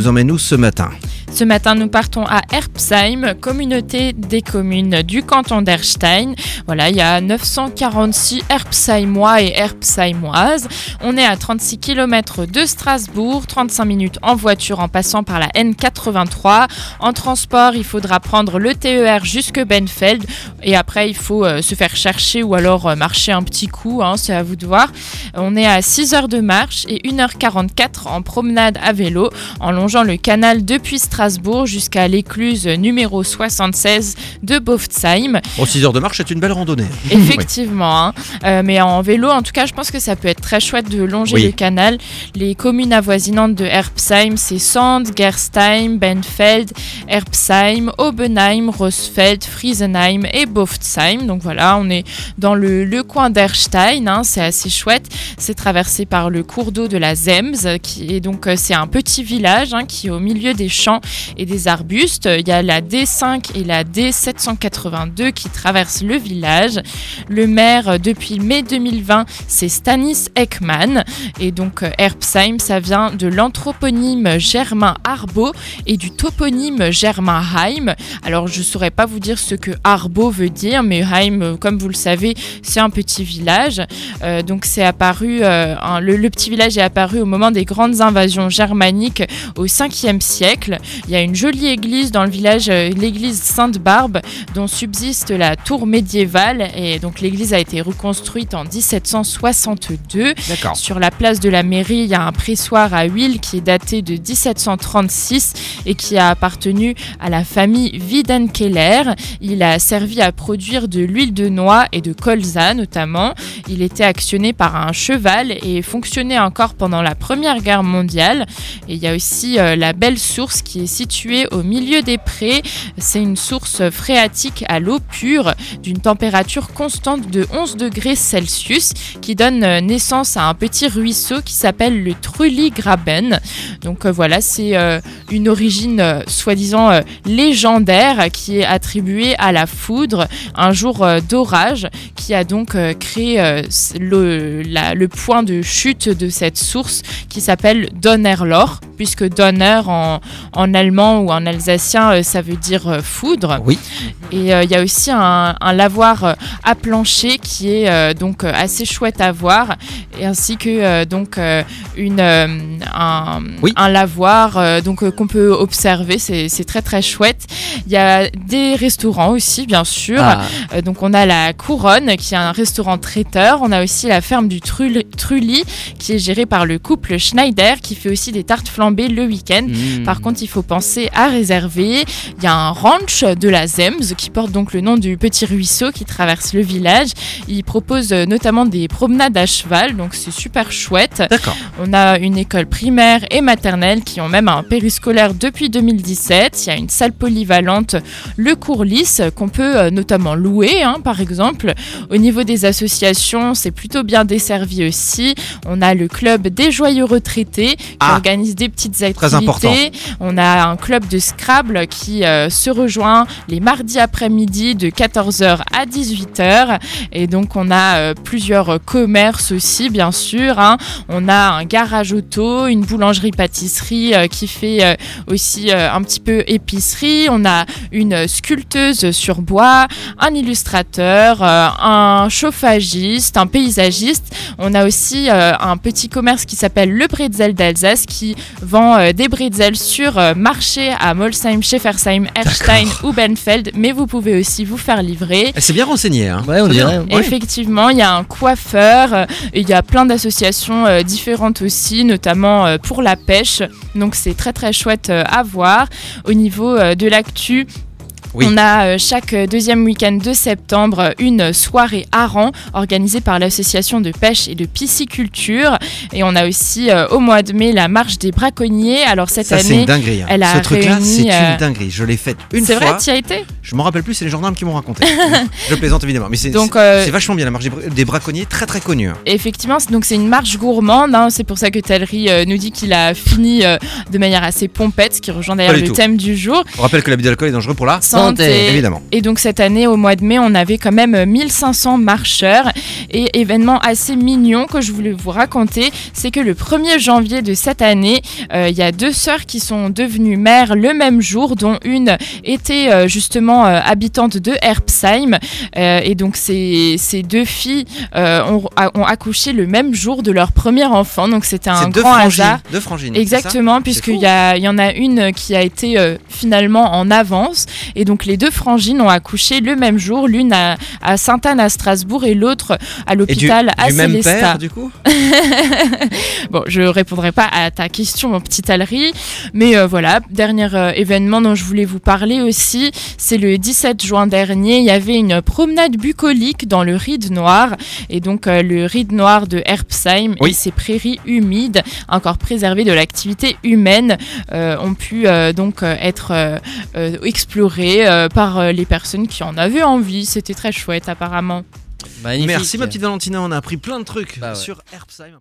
nous emmènes où ce matin? Ce matin, nous partons à Erbsheim, communauté des communes du canton d'Erstein. Voilà, il y a 946 Erbsheimois et Erbsheimoises. On est à 36 km de Strasbourg, 35 minutes en voiture en passant par la N83. En transport, il faudra prendre le TER jusque Benfeld et après, il faut euh, se faire chercher ou alors euh, marcher un petit coup, hein, c'est à vous de voir. On est à 6 heures de marche et 1h44 en promenade à vélo en longeant le canal depuis Strasbourg jusqu'à l'écluse numéro 76 de Boftsheim. Bon, 6 heures de marche, c'est une belle randonnée. Effectivement, hein. Euh, mais en vélo, en tout cas, je pense que ça peut être très chouette de longer Oui. le canal. Les communes avoisinantes de Erbsheim, c'est Sand, Gerstheim, Benfeld, Erbsheim, Obenheim, Rosfeld, Friesenheim et Boftsheim. Donc voilà, on est dans le, le coin d'Erstein, hein, c'est assez chouette. C'est traversé par le cours d'eau de la Zems, qui est donc euh, c'est un petit village hein, qui est au milieu des champs et des arbustes. Il y a la D5 et la D782 qui traversent le village. Le maire euh, depuis mai 2020, c'est Stanis Ekman. Et donc euh, Erbsheim, ça vient de l'anthroponyme germain Arbo et du toponyme germain Heim. Alors je saurais pas vous dire ce que Arbo veut dire, mais Heim, euh, comme vous le savez, c'est un petit village. Euh, donc c'est apparu, euh, le, le petit village est apparu au moment des grandes invasions germaniques au 5e siècle. Il y a une jolie église dans le village, euh, l'église Sainte-Barbe, dont subsiste la tour médiévale. Et donc l'église a été reconstruite en 1762. D'accord. Sur la place de la mairie, il y a un pressoir à huile qui est daté de 1736 et qui a appartenu à la famille Wiedenkeller. Il a servi à produire de l'huile de noix et de colza notamment. Il était actionné par un cheval et fonctionnait encore pendant la Première Guerre mondiale. Et il y a aussi euh, la belle source qui est située au milieu des prés. C'est une source phréatique à l'eau pure d'une température constante de 11 degrés Celsius qui donne euh, naissance à un petit ruisseau qui s'appelle le Trulli-Graben. Donc euh, voilà, c'est euh, une origine euh, soi-disant euh, légendaire qui est attribuée à la foudre, un jour euh, d'orage, qui a donc créé le, la- le point de chute de cette source qui s'appelle Donnerloch, puisque Donner en, en allemand ou en alsacien, ça veut dire foudre. Oui. Et euh, il y a aussi un, un lavoir à plancher qui est euh, donc assez chouette à voir, ainsi que euh, donc une, un, Oui. un lavoir donc qu'on peut observer. C'est très très chouette. Il y a des restaurants aussi, bien sûr. Ah, Euh, donc on a la Couronne qui est un restaurant traiteur. On a aussi la ferme du Trul- Trulli qui est gérée par le couple Schneider qui fait aussi des tartes flambées le week-end. hmm. Par contre, il faut penser à réserver. Il y a un ranch de la Zems qui porte donc le nom du petit ruisseau qui traverse le village. Il propose euh, notamment des promenades à cheval, donc c'est super chouette. On a une école primaire et maternelle qui ont même un depuis 2017. Il y a une salle polyvalente, le cours lisse, qu'on peut euh, notamment louer, hein, par exemple. Au niveau des associations, c'est plutôt bien desservi aussi. On a le club des joyeux retraités qui Ah. organise des petites activités. Très important. On a un club de Scrabble qui euh, se rejoint les mardis après-midi de 14h à 18h. Et donc, on a euh, plusieurs commerces aussi, bien sûr. hein. On a un garage auto, une boulangerie-pâtisserie euh, qui fait aussi euh, un petit peu épicerie. On a une sculpteuse sur bois, un illustrateur, euh, un chauffagiste, un paysagiste. On a aussi euh, un petit commerce qui s'appelle le Bretzel d'Alsace qui vend euh, des bretzels sur euh, marché à Molsheim, Scheffersheim, Erstein ou Benfeld, mais vous pouvez aussi vous faire livrer. Eh, C'est bien renseigné. Hein. Ouais, on dirait. Ouais. Effectivement, il y a un coiffeur, il y a plein d'associations différentes aussi, notamment pour la pêche. Donc c'est très très chouette euh, à voir. Au niveau euh, de l'actu, Oui. On a euh, chaque euh, deuxième week-end de septembre une soirée hareng organisée par l'association de pêche et de pisciculture. Et on a aussi euh, au mois de mai la marche des braconniers. Alors cette Ça, c'est année, une dinguerie. hein. elle a Ce truc-là, réuni, c'est une dinguerie. Je l'ai faite une c'est fois. vrai, tu as été Je m'en rappelle plus, c'est les gendarmes qui m'ont raconté. je plaisante évidemment, mais c'est Donc, c'est- euh, c'est vachement bien la marche des, bra- des braconniers, très très connue. hein. Effectivement, c'est- donc c'est une marche gourmande. hein. C'est pour ça que Tellery euh, nous dit qu'il a fini de manière assez pompette, ce qui rejoint d'ailleurs le tout. thème du jour. On rappelle que l'abus d'alcool est dangereux pour la Santé, santé. Évidemment. Et donc cette année, au mois de mai, on avait quand même 1500 marcheurs. Et événement assez mignon que je voulais vous raconter, c'est que le 1er janvier de cette année, euh, il y a deux sœurs qui sont devenues mères le même jour, dont une était euh, justement euh, habitante de Herbsheim. Euh, et donc ces, ces deux filles euh, ont, a- ont accouché le même jour de leur premier enfant. Donc c'était un grand frangines. hasard. Deux frangines. Exactement, puisqu'il y, y en a une qui a été euh, finalement en avance. Et donc les deux frangines ont accouché le même jour, l'une à, à Sainte-Anne à Strasbourg et l'autre à l'hôpital à du même père, du coup? Bon, je répondrai pas à ta question, mon petit Alri, mais euh, voilà, dernier euh, événement dont je voulais vous parler aussi, c'est le 17 juin dernier, il y avait une promenade bucolique dans le Ride Noir, et donc euh, le Ride Noir de Herbsheim Oui. et ses prairies humides, encore préservées de l'activité humaine, ont pu donc être explorées euh, par euh, les personnes qui en avaient envie. C'était très chouette apparemment. Magnifique. Merci ma petite Valentina, on a appris plein de trucs Bah ouais. sur Herbsheim.